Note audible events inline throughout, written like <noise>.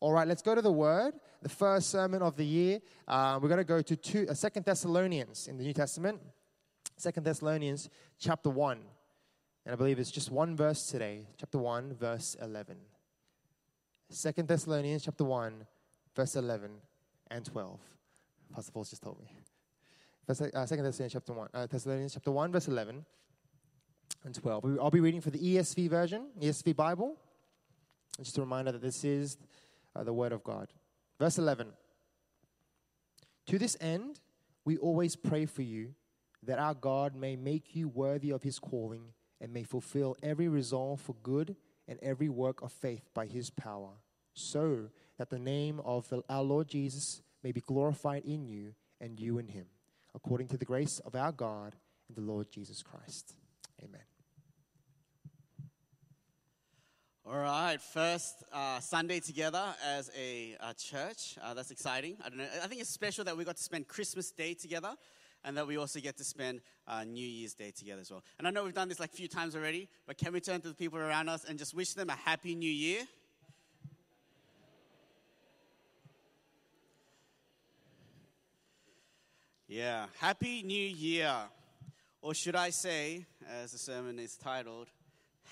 All right, let's go to the Word. The first sermon of the year. Uh, we're going to go to two, uh, Second Thessalonians in the New Testament. Second Thessalonians chapter one, and I believe it's just one verse today. Chapter one, verse eleven. Second Thessalonians chapter one, verse eleven and twelve. Pastor Paul's just told me. Uh, Second Thessalonians chapter one, uh, Thessalonians chapter one, verse eleven and twelve. I'll be reading for the ESV version, ESV Bible. Just a reminder that this is uh, the Word of God. Verse 11 To this end, we always pray for you that our God may make you worthy of his calling and may fulfill every resolve for good and every work of faith by his power, so that the name of our Lord Jesus may be glorified in you and you in him, according to the grace of our God and the Lord Jesus Christ. Amen. All right, first uh, Sunday together as a, a church. Uh, that's exciting. I don't know. I think it's special that we got to spend Christmas Day together, and that we also get to spend uh, New Year's Day together as well. And I know we've done this like a few times already, but can we turn to the people around us and just wish them a happy New Year? Yeah, happy New Year, or should I say, as the sermon is titled,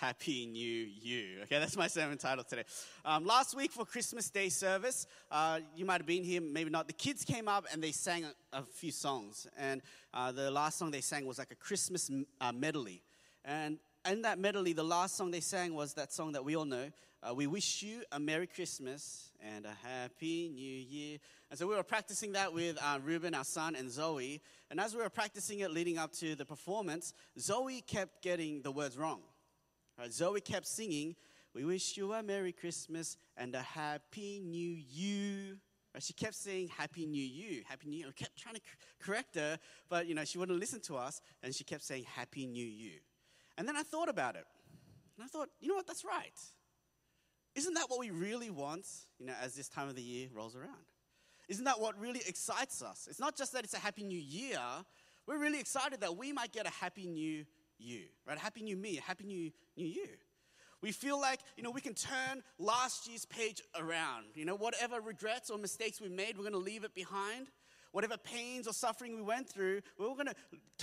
Happy New You. Okay, that's my sermon title today. Um, last week for Christmas Day service, uh, you might have been here, maybe not. The kids came up and they sang a, a few songs. And uh, the last song they sang was like a Christmas uh, medley. And in that medley, the last song they sang was that song that we all know uh, We Wish You a Merry Christmas and a Happy New Year. And so we were practicing that with uh, Ruben, our son, and Zoe. And as we were practicing it leading up to the performance, Zoe kept getting the words wrong. Right, Zoe kept singing, We wish you a Merry Christmas and a Happy New You. Right, she kept saying Happy New You, Happy New Year. I kept trying to correct her, but you know, she wouldn't listen to us, and she kept saying Happy New You. And then I thought about it. And I thought, you know what, that's right. Isn't that what we really want, you know, as this time of the year rolls around? Isn't that what really excites us? It's not just that it's a happy new year, we're really excited that we might get a happy new you, right? Happy new me, happy new, new you. We feel like, you know, we can turn last year's page around. You know, whatever regrets or mistakes we made, we're going to leave it behind. Whatever pains or suffering we went through, we're going to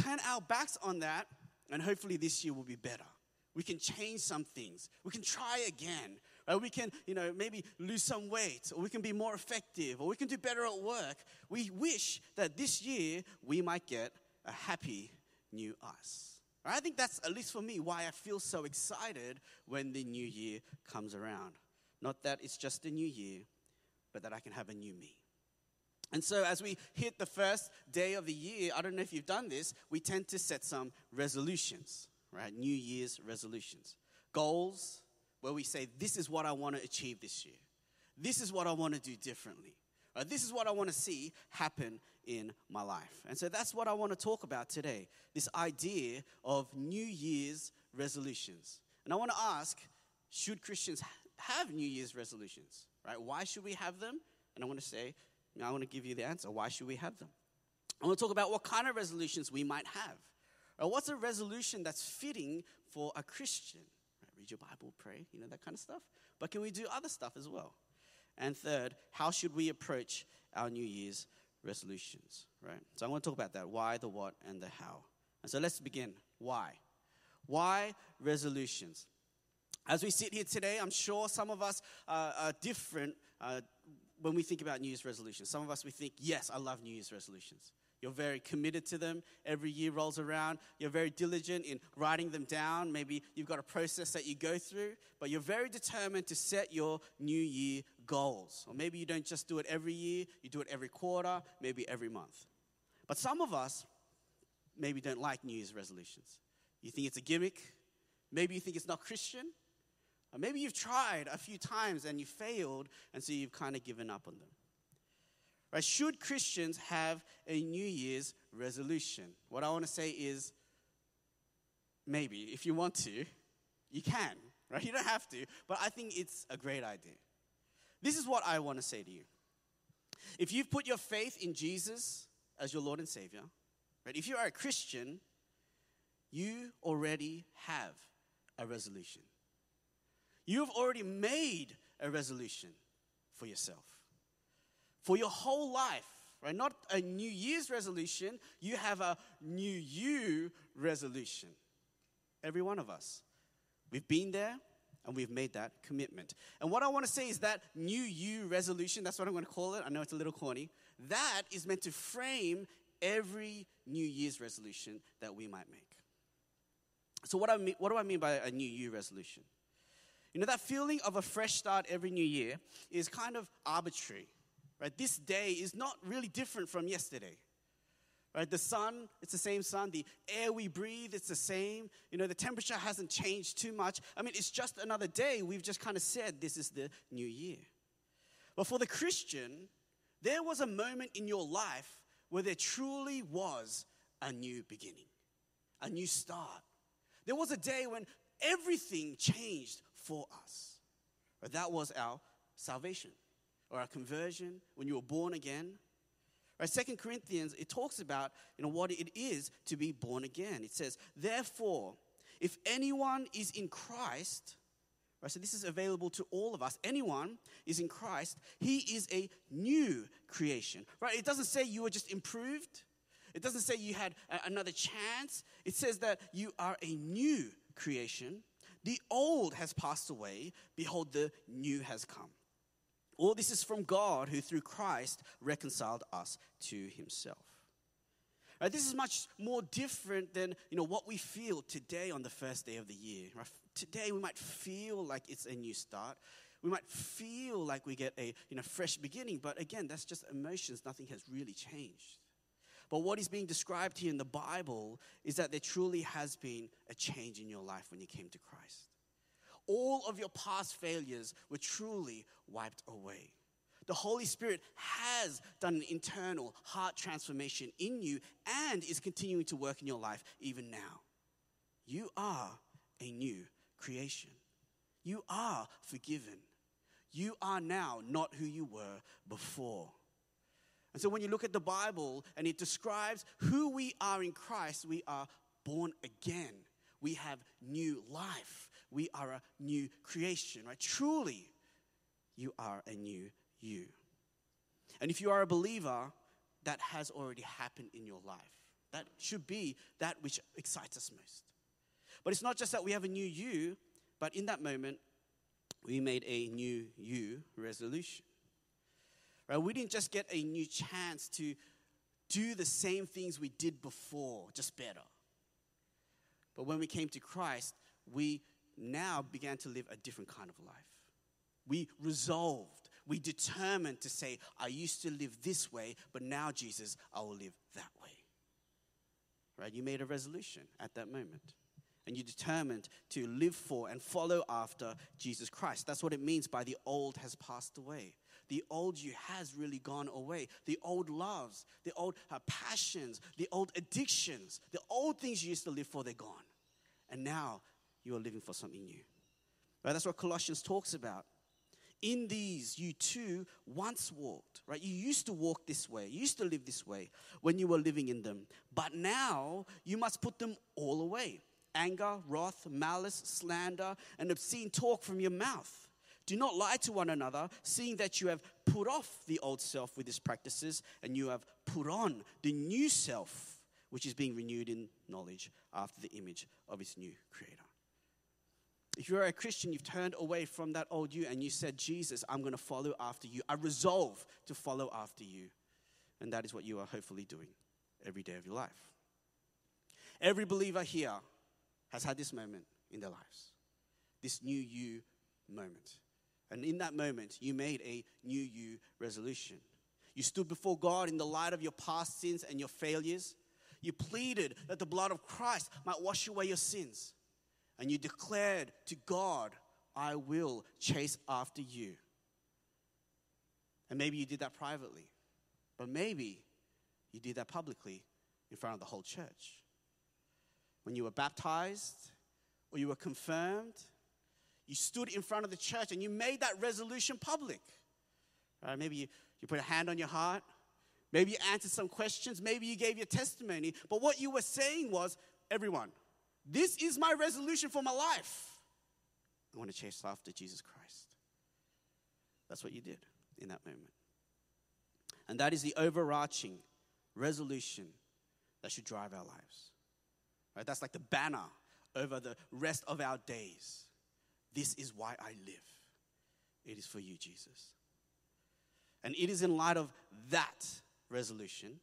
turn our backs on that, and hopefully this year will be better. We can change some things. We can try again. Right? We can, you know, maybe lose some weight, or we can be more effective, or we can do better at work. We wish that this year we might get a happy new us. I think that's, at least for me, why I feel so excited when the new year comes around. Not that it's just a new year, but that I can have a new me. And so, as we hit the first day of the year, I don't know if you've done this, we tend to set some resolutions, right? New Year's resolutions. Goals where we say, This is what I want to achieve this year. This is what I want to do differently. Uh, this is what I want to see happen in my life. And so that's what I want to talk about today this idea of New Year's resolutions. And I want to ask should Christians have New Year's resolutions? Right? Why should we have them? And I want to say, I want to give you the answer. Why should we have them? I want to talk about what kind of resolutions we might have. Or what's a resolution that's fitting for a Christian? Right? Read your Bible, pray, you know, that kind of stuff. But can we do other stuff as well? And third, how should we approach our New Year's resolutions, right? So I want to talk about that why, the what, and the how. And so let's begin. Why? Why resolutions? As we sit here today, I'm sure some of us uh, are different uh, when we think about New Year's resolutions. Some of us, we think, yes, I love New Year's resolutions. You're very committed to them. Every year rolls around. You're very diligent in writing them down. Maybe you've got a process that you go through, but you're very determined to set your New Year goals. Or maybe you don't just do it every year, you do it every quarter, maybe every month. But some of us maybe don't like New Year's resolutions. You think it's a gimmick. Maybe you think it's not Christian. Or maybe you've tried a few times and you failed, and so you've kind of given up on them. Right? Should Christians have a New Year's resolution? What I want to say is maybe. If you want to, you can. Right? You don't have to, but I think it's a great idea. This is what I want to say to you. If you've put your faith in Jesus as your Lord and Savior, right? If you are a Christian, you already have a resolution. You've already made a resolution. for yourself. For your whole life, right? Not a New Year's resolution, you have a New You resolution. Every one of us. We've been there and we've made that commitment. And what I want to say is that New You resolution, that's what I'm going to call it. I know it's a little corny. That is meant to frame every New Year's resolution that we might make. So, what, I mean, what do I mean by a New You resolution? You know, that feeling of a fresh start every new year is kind of arbitrary, right? This day is not really different from yesterday. Right? The sun, it's the same sun. The air we breathe, it's the same. You know, the temperature hasn't changed too much. I mean, it's just another day. We've just kind of said this is the new year. But for the Christian, there was a moment in your life where there truly was a new beginning, a new start. There was a day when everything changed for us. But that was our salvation or our conversion when you were born again. Right, Corinthians, it talks about you know, what it is to be born again. It says, therefore, if anyone is in Christ, right, so this is available to all of us. Anyone is in Christ, he is a new creation. Right? It doesn't say you were just improved. It doesn't say you had a, another chance. It says that you are a new creation. The old has passed away. Behold, the new has come. All this is from God who through Christ reconciled us to himself. Right, this is much more different than you know, what we feel today on the first day of the year. Right? Today we might feel like it's a new start. We might feel like we get a you know, fresh beginning, but again, that's just emotions. Nothing has really changed. But what is being described here in the Bible is that there truly has been a change in your life when you came to Christ. All of your past failures were truly wiped away. The Holy Spirit has done an internal heart transformation in you and is continuing to work in your life even now. You are a new creation. You are forgiven. You are now not who you were before. And so when you look at the Bible and it describes who we are in Christ, we are born again. We have new life. We are a new creation, right? Truly, you are a new you. And if you are a believer, that has already happened in your life. That should be that which excites us most. But it's not just that we have a new you, but in that moment, we made a new you resolution. Right? We didn't just get a new chance to do the same things we did before, just better. But when we came to Christ, we now began to live a different kind of life. We resolved, we determined to say, I used to live this way, but now, Jesus, I will live that way. Right? You made a resolution at that moment. And you determined to live for and follow after Jesus Christ. That's what it means by the old has passed away the old you has really gone away. The old loves, the old uh, passions, the old addictions, the old things you used to live for, they're gone. And now you are living for something new. Right? That's what Colossians talks about. In these, you too once walked, right? You used to walk this way, you used to live this way when you were living in them. But now you must put them all away anger, wrath, malice, slander, and obscene talk from your mouth. Do not lie to one another, seeing that you have put off the old self with its practices and you have put on the new self, which is being renewed in knowledge after the image of its new creator. If you're a Christian, you've turned away from that old you and you said, Jesus, I'm going to follow after you. I resolve to follow after you. And that is what you are hopefully doing every day of your life. Every believer here has had this moment in their lives, this new you moment. And in that moment, you made a new you resolution. You stood before God in the light of your past sins and your failures. You pleaded that the blood of Christ might wash away your sins. And you declared to God, I will chase after you. And maybe you did that privately, but maybe you did that publicly in front of the whole church. When you were baptized or you were confirmed you stood in front of the church and you made that resolution public. Right? Maybe you, you put a hand on your heart. Maybe you answered some questions. Maybe you gave your testimony. But what you were saying was, everyone, this is my resolution for my life. I want to chase after Jesus Christ. That's what you did in that moment. And that is the overarching resolution that should drive our lives. Right? That's like the banner over the rest of our days. This is why I live. It is for you, Jesus. And it is in light of that resolution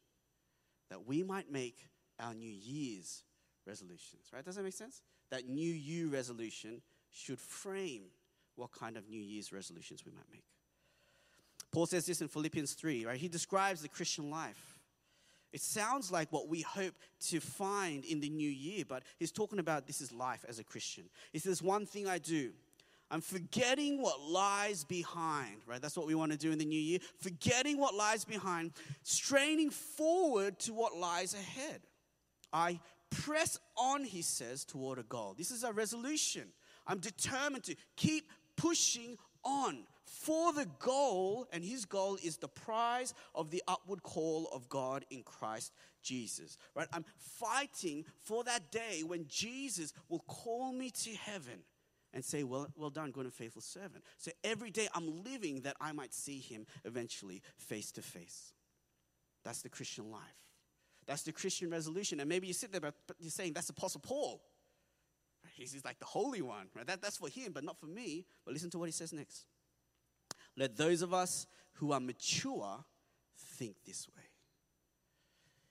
that we might make our New Year's resolutions, right? Does that make sense? That New You resolution should frame what kind of New Year's resolutions we might make. Paul says this in Philippians 3, right? He describes the Christian life. It sounds like what we hope to find in the new year, but he's talking about this is life as a Christian. He says, One thing I do, I'm forgetting what lies behind, right? That's what we want to do in the new year. Forgetting what lies behind, straining forward to what lies ahead. I press on, he says, toward a goal. This is a resolution. I'm determined to keep pushing on for the goal, and his goal is the prize of the upward call of God in Christ Jesus. Right? I'm fighting for that day when Jesus will call me to heaven and say, Well, well done, good and faithful servant. So every day I'm living that I might see him eventually face to face. That's the Christian life. That's the Christian resolution. And maybe you sit there, but, you're saying that's Apostle Paul. He's, he's like the holy one. Right? That, that's for him, but not for me. But listen to what he says next. Let those of us who are mature think this way.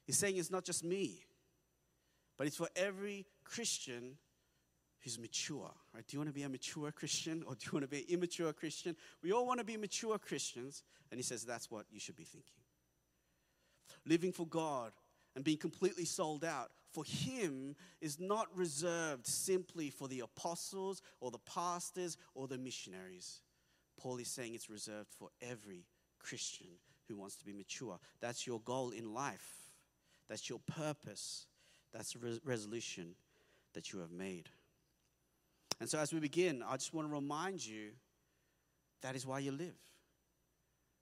He's saying it's not just me, but it's for every Christian who's mature. Right? Do you want to be a mature Christian or do you want to be an immature Christian? We all want to be mature Christians, and he says that's what you should be thinking. Living for God and being completely sold out for him is not reserved simply for the apostles or the pastors or the missionaries. Paul is saying it's reserved for every Christian who wants to be mature. That's your goal in life. That's your purpose. That's the res- resolution that you have made. And so, as we begin, I just want to remind you that is why you live.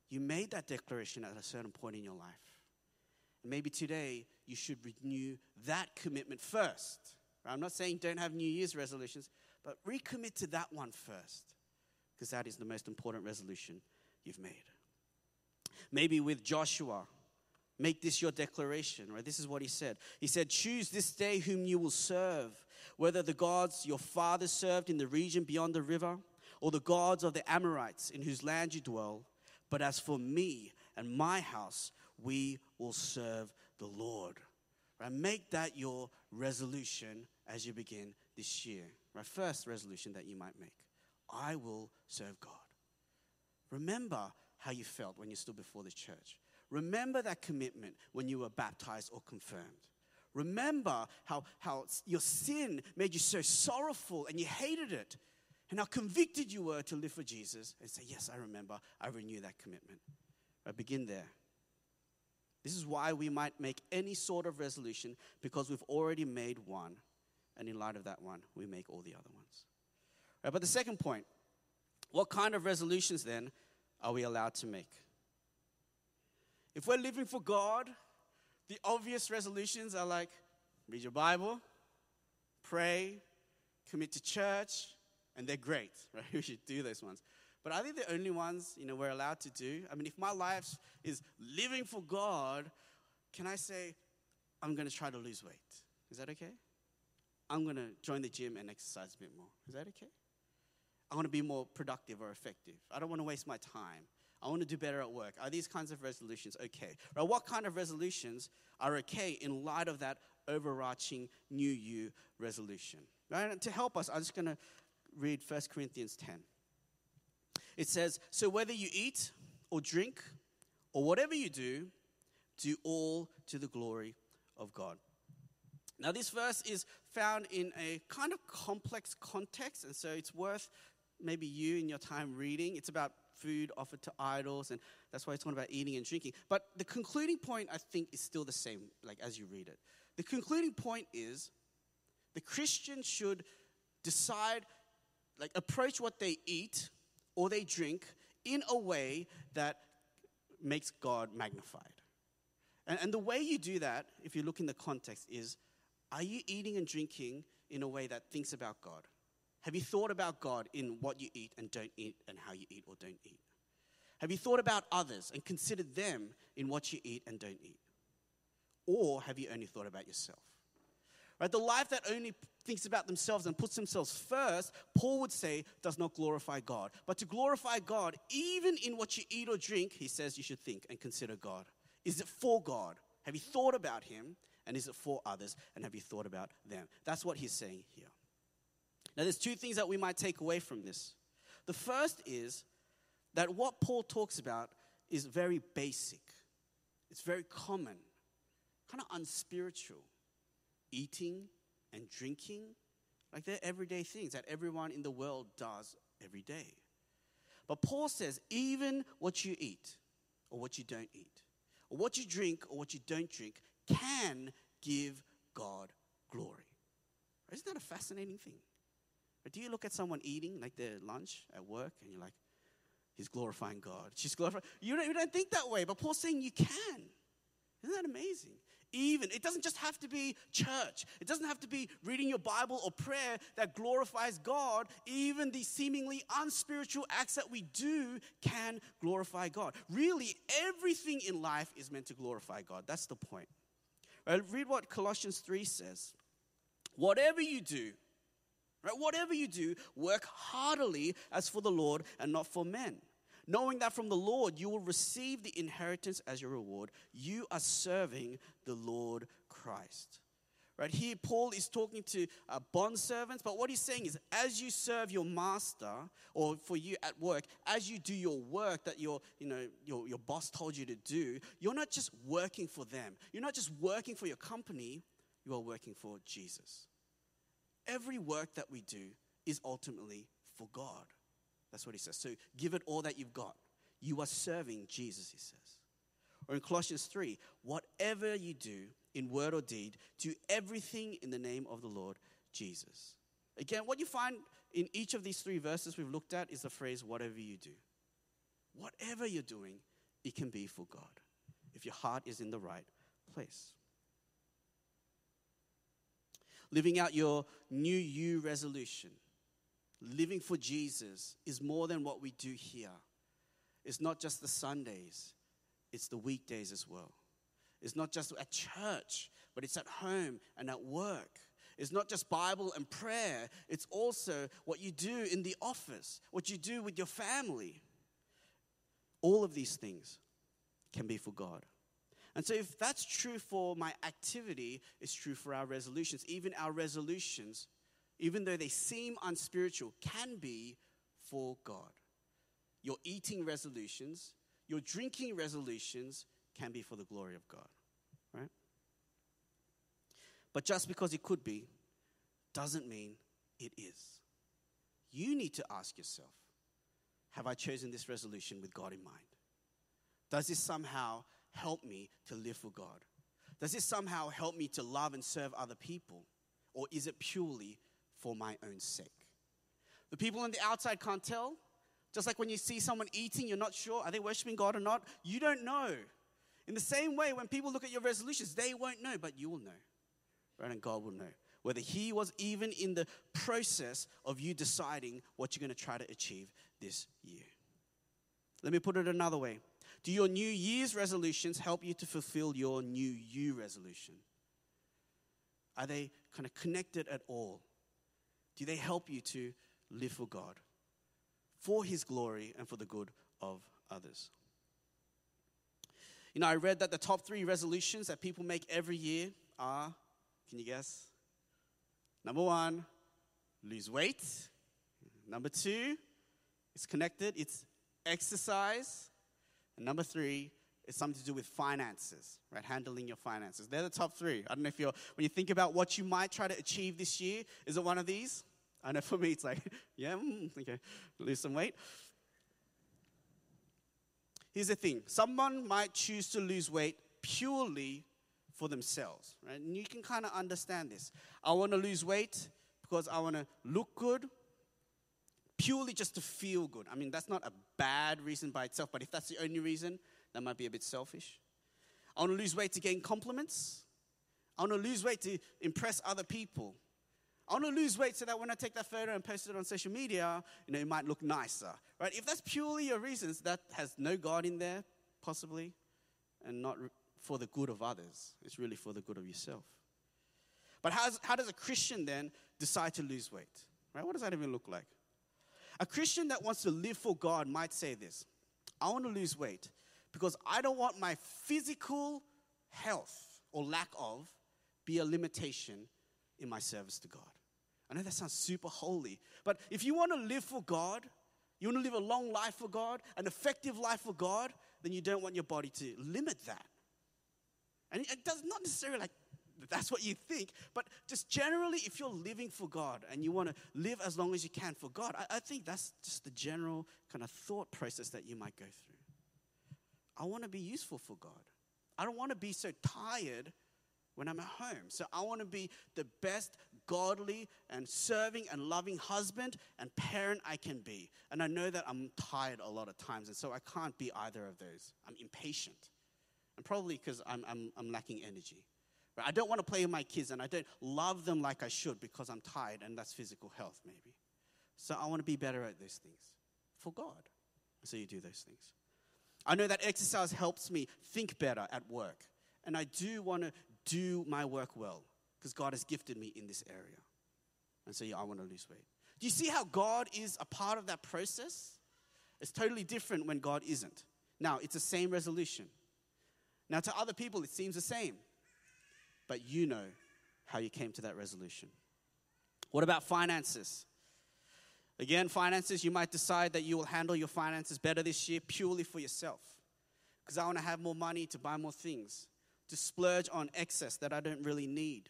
You made that declaration at a certain point in your life. Maybe today you should renew that commitment first. I'm not saying don't have New Year's resolutions, but recommit to that one first because that is the most important resolution you've made. Maybe with Joshua, make this your declaration, right? This is what he said. He said, Choose this day whom you will serve, whether the gods your fathers served in the region beyond the river, or the gods of the Amorites in whose land you dwell. But as for me and my house, we will serve the Lord. Right? Make that your resolution as you begin this year. Right? First resolution that you might make. I will serve God. Remember how you felt when you stood before the church. Remember that commitment when you were baptized or confirmed. Remember how, how your sin made you so sorrowful and you hated it, and how convicted you were to live for Jesus. And say, Yes, I remember. I renew that commitment. Begin there. This is why we might make any sort of resolution because we've already made one. And in light of that one, we make all the other ones. Right, but the second point what kind of resolutions then are we allowed to make? If we're living for God, the obvious resolutions are like read your Bible, pray, commit to church, and they're great, <laughs> right? We should do those ones. But are they the only ones, you know, we're allowed to do? I mean, if my life is living for God, can I say, I'm going to try to lose weight? Is that okay? I'm going to join the gym and exercise a bit more. Is that okay? I want to be more productive or effective. I don't want to waste my time. I want to do better at work. Are these kinds of resolutions okay? Right? What kind of resolutions are okay in light of that overarching new you resolution? Right? And to help us, I'm just going to read 1 Corinthians 10. It says, So whether you eat or drink or whatever you do, do all to the glory of God. Now, this verse is found in a kind of complex context, and so it's worth maybe you in your time reading. It's about food offered to idols, and that's why it's talking about eating and drinking. But the concluding point, I think, is still the same, like as you read it. The concluding point is the Christian should decide, like, approach what they eat or they drink in a way that makes God magnified. And, and the way you do that, if you look in the context, is are you eating and drinking in a way that thinks about God? Have you thought about God in what you eat and don't eat and how you eat or don't eat? Have you thought about others and considered them in what you eat and don't eat? Or have you only thought about yourself? Right? The life that only thinks about themselves and puts themselves first, Paul would say, does not glorify God. But to glorify God, even in what you eat or drink, he says you should think and consider God. Is it for God? Have you thought about Him? And is it for others? And have you thought about them? That's what he's saying here. Now, there's two things that we might take away from this. The first is that what Paul talks about is very basic, it's very common, kind of unspiritual. Eating and drinking, like they're everyday things that everyone in the world does every day. But Paul says, even what you eat or what you don't eat, or what you drink or what you don't drink, can give God glory. Isn't that a fascinating thing? do you look at someone eating like their lunch at work and you're like, he's glorifying God. She's glorifying. You don't, you don't think that way, but Paul's saying you can. Isn't that amazing? Even, it doesn't just have to be church. It doesn't have to be reading your Bible or prayer that glorifies God. Even the seemingly unspiritual acts that we do can glorify God. Really, everything in life is meant to glorify God. That's the point. Right, read what Colossians 3 says. Whatever you do, right, whatever you do, work heartily as for the Lord and not for men knowing that from the Lord you will receive the inheritance as your reward. You are serving the Lord Christ. Right here, Paul is talking to uh, bond servants, but what he's saying is, as you serve your master, or for you at work, as you do your work that your, you know, your, your boss told you to do, you're not just working for them. You're not just working for your company, you are working for Jesus. Every work that we do is ultimately for God. That's what he says. So give it all that you've got. You are serving Jesus, he says. Or in Colossians 3, whatever you do in word or deed, do everything in the name of the Lord Jesus. Again, what you find in each of these three verses we've looked at is the phrase, whatever you do. Whatever you're doing, it can be for God if your heart is in the right place. Living out your new you resolution living for Jesus is more than what we do here. It's not just the Sundays, it's the weekdays as well. It's not just at church, but it's at home and at work. It's not just Bible and prayer, it's also what you do in the office, what you do with your family. All of these things can be for God. And so, if that's true for my activity, it's true for our resolutions. Even our resolutions even though they seem unspiritual, can be for God. Your eating resolutions, your drinking resolutions can be for the glory of God, right? But just because it could be doesn't mean it is. You need to ask yourself Have I chosen this resolution with God in mind? Does this somehow help me to live for God? Does this somehow help me to love and serve other people? Or is it purely for my own sake. The people on the outside can't tell. Just like when you see someone eating, you're not sure, are they worshiping God or not? You don't know. In the same way, when people look at your resolutions, they won't know, but you will know. Right? And God will know. Whether He was even in the process of you deciding what you're going to try to achieve this year. Let me put it another way. Do your New Year's resolutions help you to fulfill your New You resolution? Are they kind of connected at all? Do they help you to live for God, for His glory, and for the good of others? You know, I read that the top three resolutions that people make every year are can you guess? Number one, lose weight. Number two, it's connected, it's exercise. And number three, it's something to do with finances, right? Handling your finances. They're the top three. I don't know if you're, when you think about what you might try to achieve this year, is it one of these? I know for me, it's like, <laughs> yeah, mm, okay, lose some weight. Here's the thing someone might choose to lose weight purely for themselves, right? And you can kind of understand this. I want to lose weight because I want to look good, purely just to feel good. I mean, that's not a bad reason by itself, but if that's the only reason, that might be a bit selfish. I want to lose weight to gain compliments. I want to lose weight to impress other people. I want to lose weight so that when I take that photo and post it on social media, you know, it might look nicer, right? If that's purely your reasons, that has no God in there, possibly, and not for the good of others. It's really for the good of yourself. But how's, how does a Christian then decide to lose weight? Right? What does that even look like? A Christian that wants to live for God might say this I want to lose weight because I don't want my physical health or lack of be a limitation in my service to God. I know that sounds super holy, but if you want to live for God, you want to live a long life for God, an effective life for God, then you don't want your body to limit that. And it does not necessarily like that's what you think, but just generally, if you're living for God and you want to live as long as you can for God, I, I think that's just the general kind of thought process that you might go through. I want to be useful for God. I don't want to be so tired when I'm at home. So I want to be the best godly and serving and loving husband and parent I can be. And I know that I'm tired a lot of times, and so I can't be either of those. I'm impatient. And probably because I'm, I'm, I'm lacking energy. I don't want to play with my kids, and I don't love them like I should because I'm tired, and that's physical health, maybe. So I want to be better at those things for God. So you do those things. I know that exercise helps me think better at work. And I do want to do my work well because God has gifted me in this area. And so, yeah, I want to lose weight. Do you see how God is a part of that process? It's totally different when God isn't. Now, it's the same resolution. Now, to other people, it seems the same. But you know how you came to that resolution. What about finances? Again, finances, you might decide that you will handle your finances better this year purely for yourself. Because I want to have more money to buy more things, to splurge on excess that I don't really need.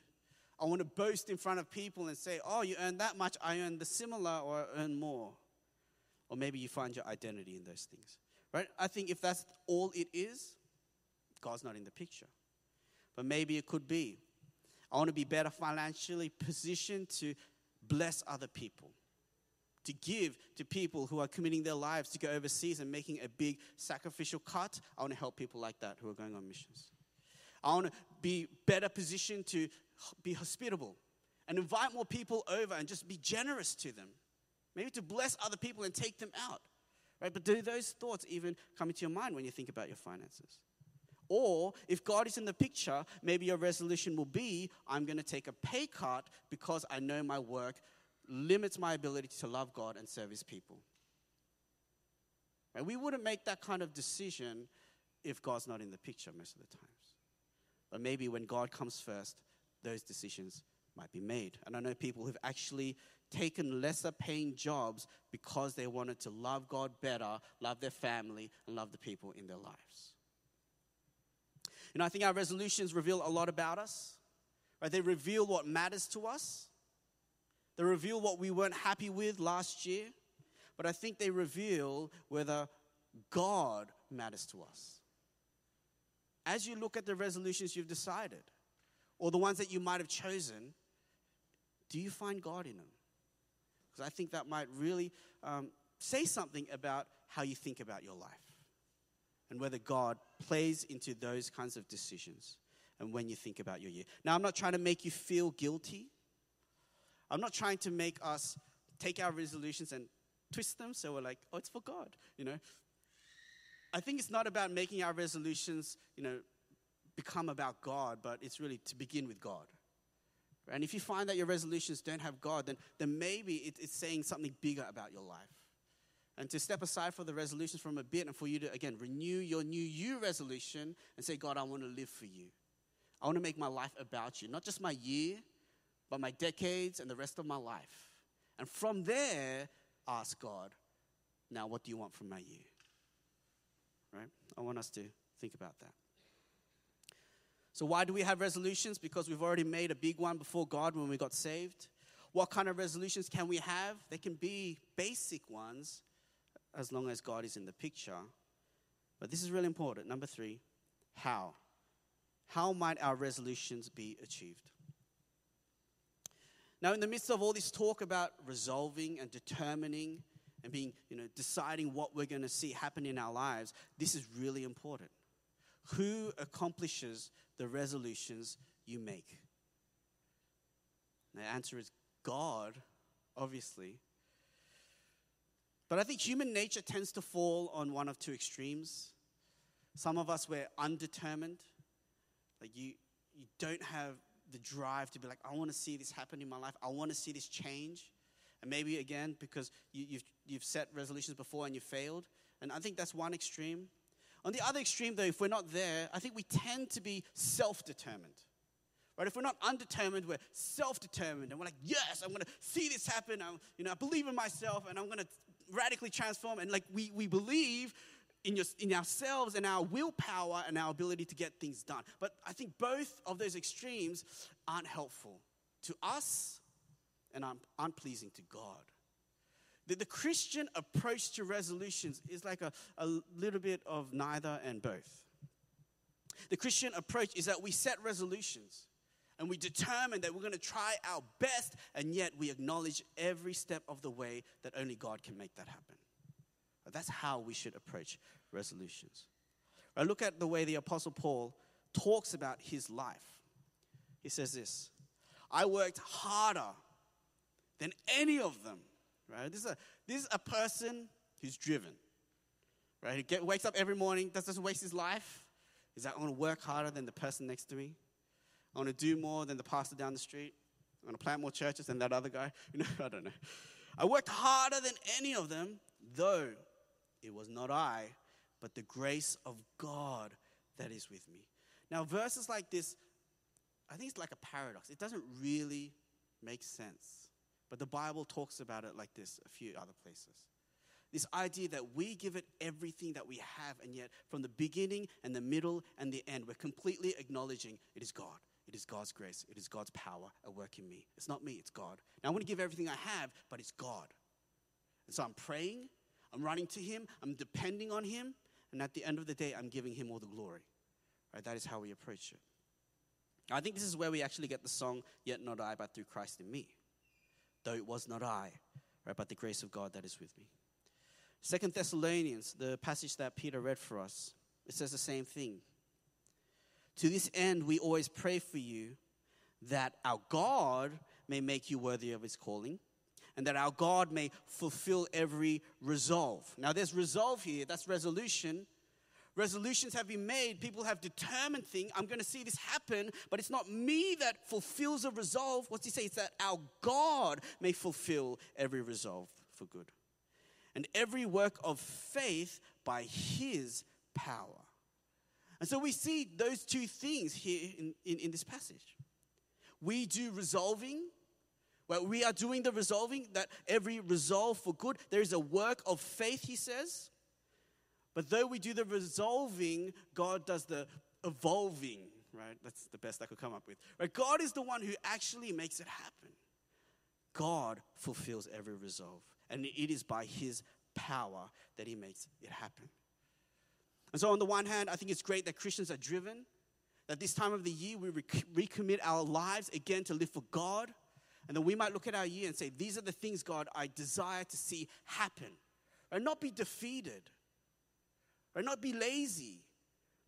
I want to boast in front of people and say, oh, you earn that much, I earn the similar or I earn more. Or maybe you find your identity in those things. Right? I think if that's all it is, God's not in the picture. But maybe it could be. I want to be better financially positioned to bless other people to give to people who are committing their lives to go overseas and making a big sacrificial cut. I want to help people like that who are going on missions. I want to be better positioned to be hospitable and invite more people over and just be generous to them. Maybe to bless other people and take them out. Right? But do those thoughts even come into your mind when you think about your finances? Or if God is in the picture, maybe your resolution will be I'm going to take a pay cut because I know my work limits my ability to love God and serve His people. And we wouldn't make that kind of decision if God's not in the picture most of the times. But maybe when God comes first, those decisions might be made. And I know people who've actually taken lesser paying jobs because they wanted to love God better, love their family, and love the people in their lives. You know, I think our resolutions reveal a lot about us. Right? They reveal what matters to us. They reveal what we weren't happy with last year, but I think they reveal whether God matters to us. As you look at the resolutions you've decided, or the ones that you might have chosen, do you find God in them? Because I think that might really um, say something about how you think about your life and whether God plays into those kinds of decisions and when you think about your year. Now, I'm not trying to make you feel guilty I'm not trying to make us take our resolutions and twist them so we're like, oh, it's for God, you know. I think it's not about making our resolutions, you know, become about God, but it's really to begin with God. And if you find that your resolutions don't have God, then, then maybe it, it's saying something bigger about your life. And to step aside for the resolutions from a bit and for you to, again, renew your new you resolution and say, God, I want to live for you. I want to make my life about you, not just my year, but my decades and the rest of my life. And from there, ask God, now what do you want from my year? Right? I want us to think about that. So, why do we have resolutions? Because we've already made a big one before God when we got saved. What kind of resolutions can we have? They can be basic ones as long as God is in the picture. But this is really important. Number three, how? How might our resolutions be achieved? Now, in the midst of all this talk about resolving and determining and being, you know, deciding what we're going to see happen in our lives, this is really important. Who accomplishes the resolutions you make? the answer is God, obviously. But I think human nature tends to fall on one of two extremes. Some of us, we're undetermined. Like you, you don't have the drive to be like, I want to see this happen in my life. I want to see this change. And maybe again, because you, you've, you've set resolutions before and you failed. And I think that's one extreme. On the other extreme, though, if we're not there, I think we tend to be self determined. Right? If we're not undetermined, we're self determined. And we're like, yes, I'm going to see this happen. I'm, you know, I believe in myself and I'm going to radically transform. And like we, we believe in, your, in ourselves and our willpower and our ability to get things done. But I think both of those extremes aren't helpful to us and aren't pleasing to God. The, the Christian approach to resolutions is like a, a little bit of neither and both. The Christian approach is that we set resolutions and we determine that we're going to try our best, and yet we acknowledge every step of the way that only God can make that happen. That's how we should approach resolutions. I look at the way the Apostle Paul talks about his life. He says this I worked harder than any of them. Right? This is a, this is a person who's driven. Right? He get, wakes up every morning, doesn't waste his life. He's like, I want to work harder than the person next to me. I want to do more than the pastor down the street. I want to plant more churches than that other guy. <laughs> You know, I don't know. I worked harder than any of them, though it was not I, but the grace of God that is with me. Now, verses like this, I think it's like a paradox. It doesn't really make sense. But the Bible talks about it like this a few other places. This idea that we give it everything that we have, and yet from the beginning and the middle and the end, we're completely acknowledging it is God. It is God's grace. It is God's power at work in me. It's not me, it's God. Now I want to give everything I have, but it's God. And so I'm praying, I'm running to Him, I'm depending on Him, and at the end of the day, I'm giving Him all the glory. Right? That is how we approach it. I think this is where we actually get the song, Yet Not I, but Through Christ in Me. Though it was not I, right, but the grace of God that is with me. Second Thessalonians, the passage that Peter read for us, it says the same thing. To this end, we always pray for you that our God may make you worthy of his calling and that our God may fulfill every resolve. Now, there's resolve here, that's resolution. Resolutions have been made. People have determined things. I'm going to see this happen, but it's not me that fulfills a resolve. What's he say? It's that our God may fulfill every resolve for good. And every work of faith by his power. And so we see those two things here in, in, in this passage. We do resolving, well, we are doing the resolving, that every resolve for good, there is a work of faith, he says. But though we do the resolving, God does the evolving, right? That's the best I could come up with. Right? God is the one who actually makes it happen. God fulfills every resolve. And it is by his power that he makes it happen. And so, on the one hand, I think it's great that Christians are driven, that this time of the year we recommit our lives again to live for God. And then we might look at our year and say, These are the things, God, I desire to see happen. And not be defeated, or not be lazy,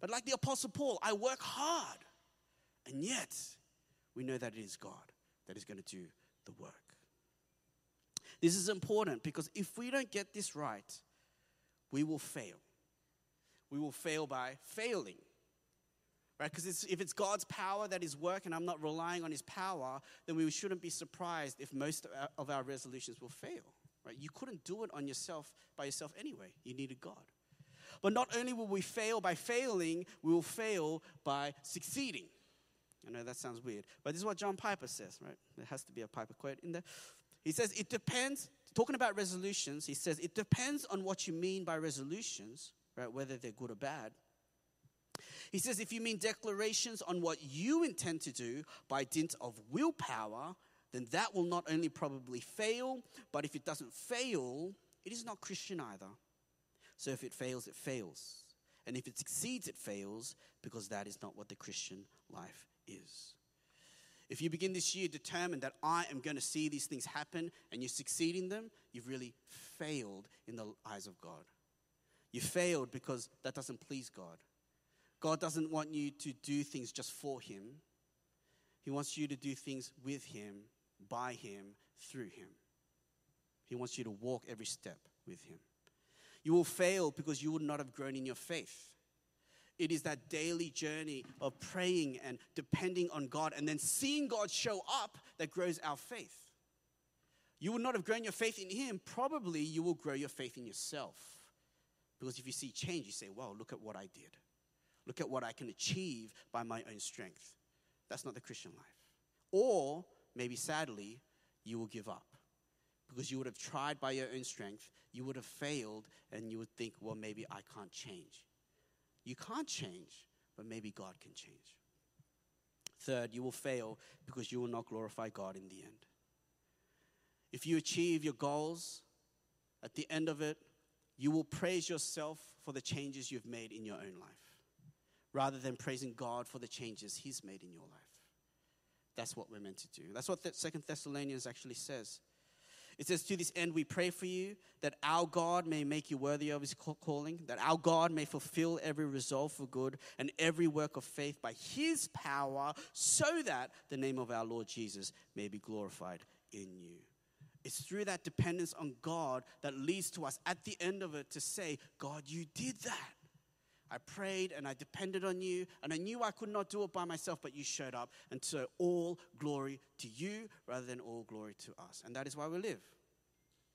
but like the Apostle Paul, I work hard. And yet, we know that it is God that is going to do the work. This is important because if we don't get this right, we will fail we will fail by failing. Right? Because if it's God's power that is working, I'm not relying on His power, then we shouldn't be surprised if most of our, of our resolutions will fail. Right? You couldn't do it on yourself by yourself anyway. You needed God. But not only will we fail by failing, we will fail by succeeding. I know that sounds weird, but this is what John Piper says, right? There has to be a Piper quote in there. He says, It depends, talking about resolutions, he says, It depends on what you mean by resolutions right? Whether they're good or bad. He says, if you mean declarations on what you intend to do by dint of willpower, then that will not only probably fail, but if it doesn't fail, it is not Christian either. So if it fails, it fails. And if it succeeds, it fails, because that is not what the Christian life is. If you begin this year determined that I am going to see these things happen and you succeed in them, you've really failed in the eyes of God. You failed because that doesn't please God. God doesn't want you to do things just for Him, He wants you to do things with Him, by Him, through Him. He wants you to walk every step with Him. You will fail because you would not have grown in your faith. It is that daily journey of praying and depending on God and then seeing God show up that grows our faith. You would not have grown your faith in Him, probably you will grow your faith in yourself. Because if you see change, you say, Wow, look at what I did. Look at what I can achieve by my own strength. That's not the Christian life. Or maybe sadly, you will give up because you would have tried by your own strength, you would have failed, and you would think, well, maybe I can't change. You can't change, but maybe God can change. Third, you will fail because you will not glorify God in the end. If you achieve your goals, at the end of it, you will praise yourself for the changes you've made in your own life rather than praising God for the changes He's made in your life. That's what we're meant to do. That's what Second Thessalonians actually says. It says, To this end, we pray for you that our God may make you worthy of his calling, that our God may fulfill every resolve for good and every work of faith by his power, so that the name of our Lord Jesus may be glorified in you. It's through that dependence on God that leads to us at the end of it to say, God, you did that. I prayed and I depended on you, and I knew I could not do it by myself, but you showed up. And so, all glory to you rather than all glory to us. And that is why we live.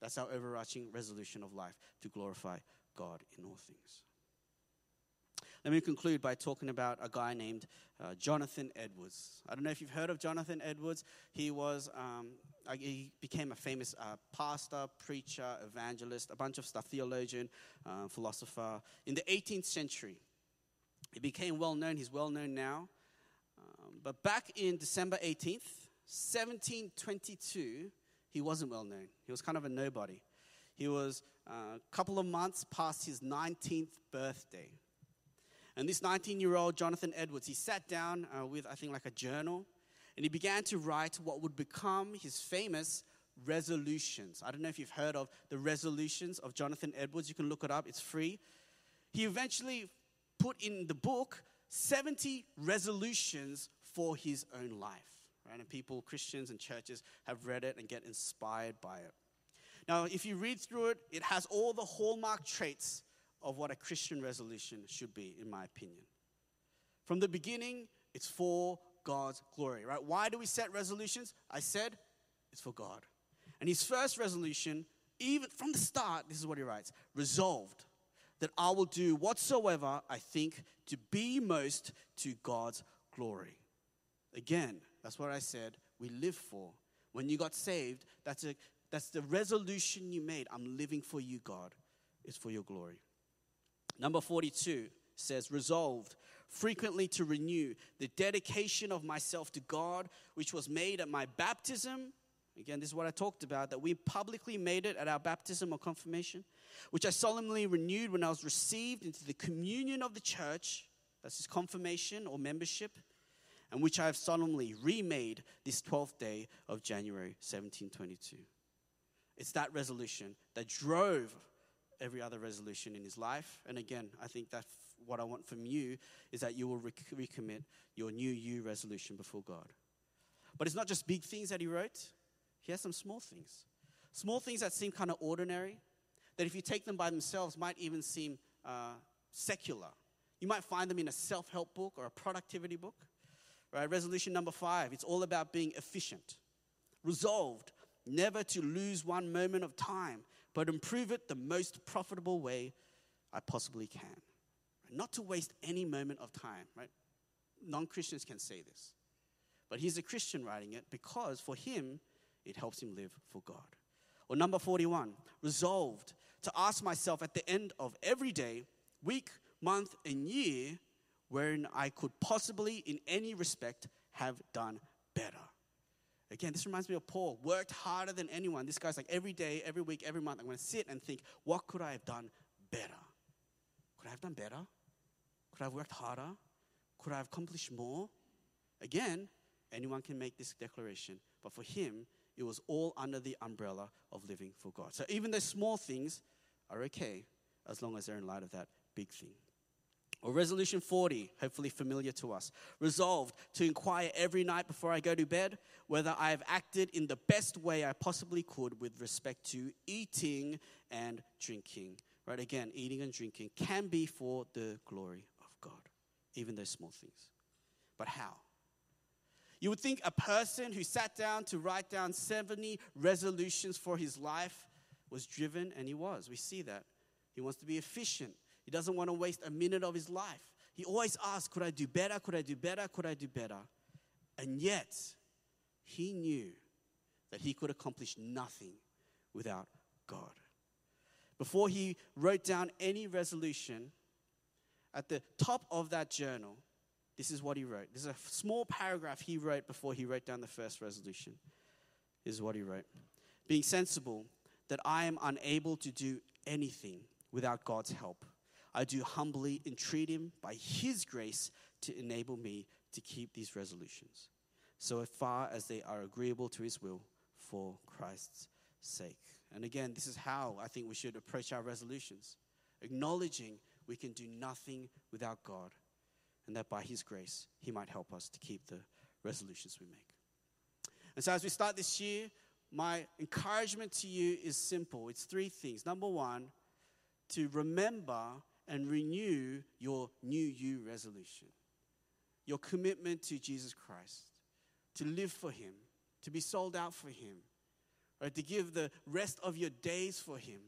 That's our overarching resolution of life to glorify God in all things. Let me conclude by talking about a guy named uh, Jonathan Edwards. I don't know if you've heard of Jonathan Edwards. He was um, he became a famous uh, pastor, preacher, evangelist, a bunch of stuff, theologian, uh, philosopher in the 18th century. He became well known. He's well known now. Um, but back in December 18th, 1722, he wasn't well known. He was kind of a nobody. He was uh, a couple of months past his 19th birthday. And this 19 year old Jonathan Edwards, he sat down uh, with, I think, like a journal, and he began to write what would become his famous resolutions. I don't know if you've heard of the resolutions of Jonathan Edwards. You can look it up, it's free. He eventually put in the book 70 resolutions for his own life. Right? And people, Christians and churches, have read it and get inspired by it. Now, if you read through it, it has all the hallmark traits of what a Christian resolution should be, in my opinion. From the beginning, it's for God's glory, right? Why do we set resolutions? I said it's for God. And his first resolution, even from the start, this is what he writes resolved that I will do whatsoever I think to be most to God's glory. Again, that's what I said we live for. When you got saved, that's, a, that's the resolution you made. I'm living for you, God. It's for your glory. Number 42 says, resolved frequently to renew the dedication of myself to God, which was made at my baptism. Again, this is what I talked about that we publicly made it at our baptism or confirmation, which I solemnly renewed when I was received into the communion of the church. That's his confirmation or membership, and which I have solemnly remade this 12th day of January 1722. It's that resolution that drove every other resolution in his life. And again, I think that what I want from you is that you will recommit your new you resolution before God. But it's not just big things that he wrote, he has some small things. Small things that seem kind of ordinary, that if you take them by themselves might even seem uh, secular. You might find them in a self help book or a productivity book. Right? Resolution number five it's all about being efficient, resolved never to lose one moment of time, but improve it the most profitable way I possibly can not to waste any moment of time, right? Non Christians can say this. But he's a Christian writing it because for him, it helps him live for God. Or number 41, resolved to ask myself at the end of every day, week, month, and year, wherein I could possibly, in any respect, have done better. Again, this reminds me of Paul. Worked harder than anyone. This guy's like every day, every week, every month, I'm going to sit and think, what could I have done better? Could I have done better? Could I have worked harder? Could I have accomplished more? Again, anyone can make this declaration, but for him, it was all under the umbrella of living for God. So even the small things are okay as long as they're in light of that big thing. Or resolution 40, hopefully familiar to us. Resolved to inquire every night before I go to bed whether I have acted in the best way I possibly could with respect to eating and drinking. Right? Again, eating and drinking can be for the glory even those small things. But how? You would think a person who sat down to write down 70 resolutions for his life was driven, and he was. We see that. He wants to be efficient, he doesn't want to waste a minute of his life. He always asks, Could I do better? Could I do better? Could I do better? And yet, he knew that he could accomplish nothing without God. Before he wrote down any resolution, at the top of that journal, this is what he wrote. There's a small paragraph he wrote before he wrote down the first resolution. This is what he wrote Being sensible that I am unable to do anything without God's help. I do humbly entreat him by his grace to enable me to keep these resolutions, so far as they are agreeable to his will for Christ's sake. And again, this is how I think we should approach our resolutions, acknowledging we can do nothing without God, and that by his grace, he might help us to keep the resolutions we make. And so, as we start this year, my encouragement to you is simple. It's three things. Number one, to remember and renew your new you resolution, your commitment to Jesus Christ, to live for Him, to be sold out for Him, or to give the rest of your days for Him,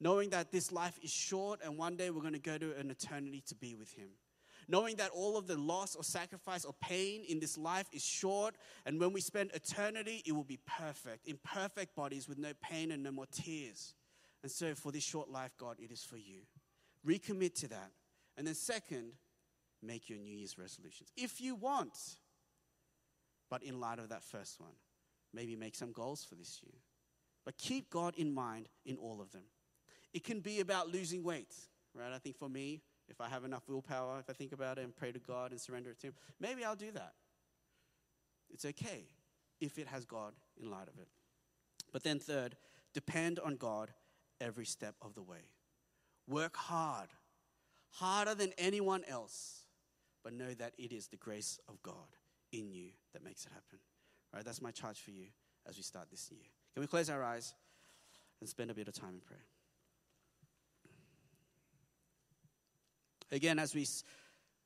knowing that this life is short and one day we're going to go to an eternity to be with Him. Knowing that all of the loss or sacrifice or pain in this life is short, and when we spend eternity, it will be perfect, in perfect bodies with no pain and no more tears. And so, for this short life, God, it is for you. Recommit to that. And then, second, make your New Year's resolutions. If you want, but in light of that first one, maybe make some goals for this year. But keep God in mind in all of them. It can be about losing weight, right? I think for me, if I have enough willpower, if I think about it and pray to God and surrender it to Him, maybe I'll do that. It's okay if it has God in light of it. But then, third, depend on God every step of the way. Work hard, harder than anyone else, but know that it is the grace of God in you that makes it happen. Right, that's my charge for you as we start this year. Can we close our eyes and spend a bit of time in prayer? Again, as we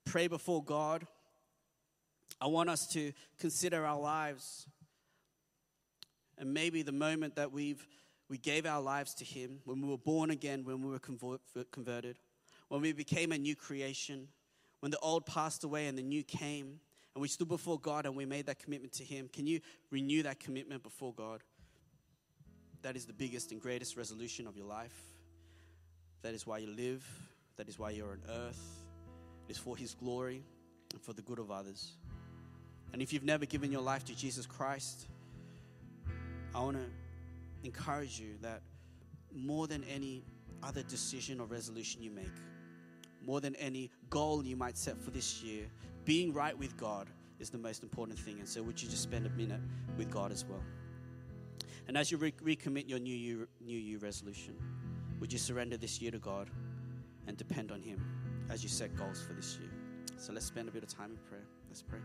pray before God, I want us to consider our lives and maybe the moment that we've we gave our lives to Him when we were born again, when we were converted, when we became a new creation, when the old passed away and the new came, and we stood before God and we made that commitment to Him. Can you renew that commitment before God? That is the biggest and greatest resolution of your life. That is why you live. That is why you're on earth. It is for His glory and for the good of others. And if you've never given your life to Jesus Christ, I want to encourage you that more than any other decision or resolution you make, more than any goal you might set for this year, being right with God is the most important thing. And so, would you just spend a minute with God as well? And as you re- recommit your new year, new year resolution, would you surrender this year to God and depend on Him as you set goals for this year? So, let's spend a bit of time in prayer. Let's pray.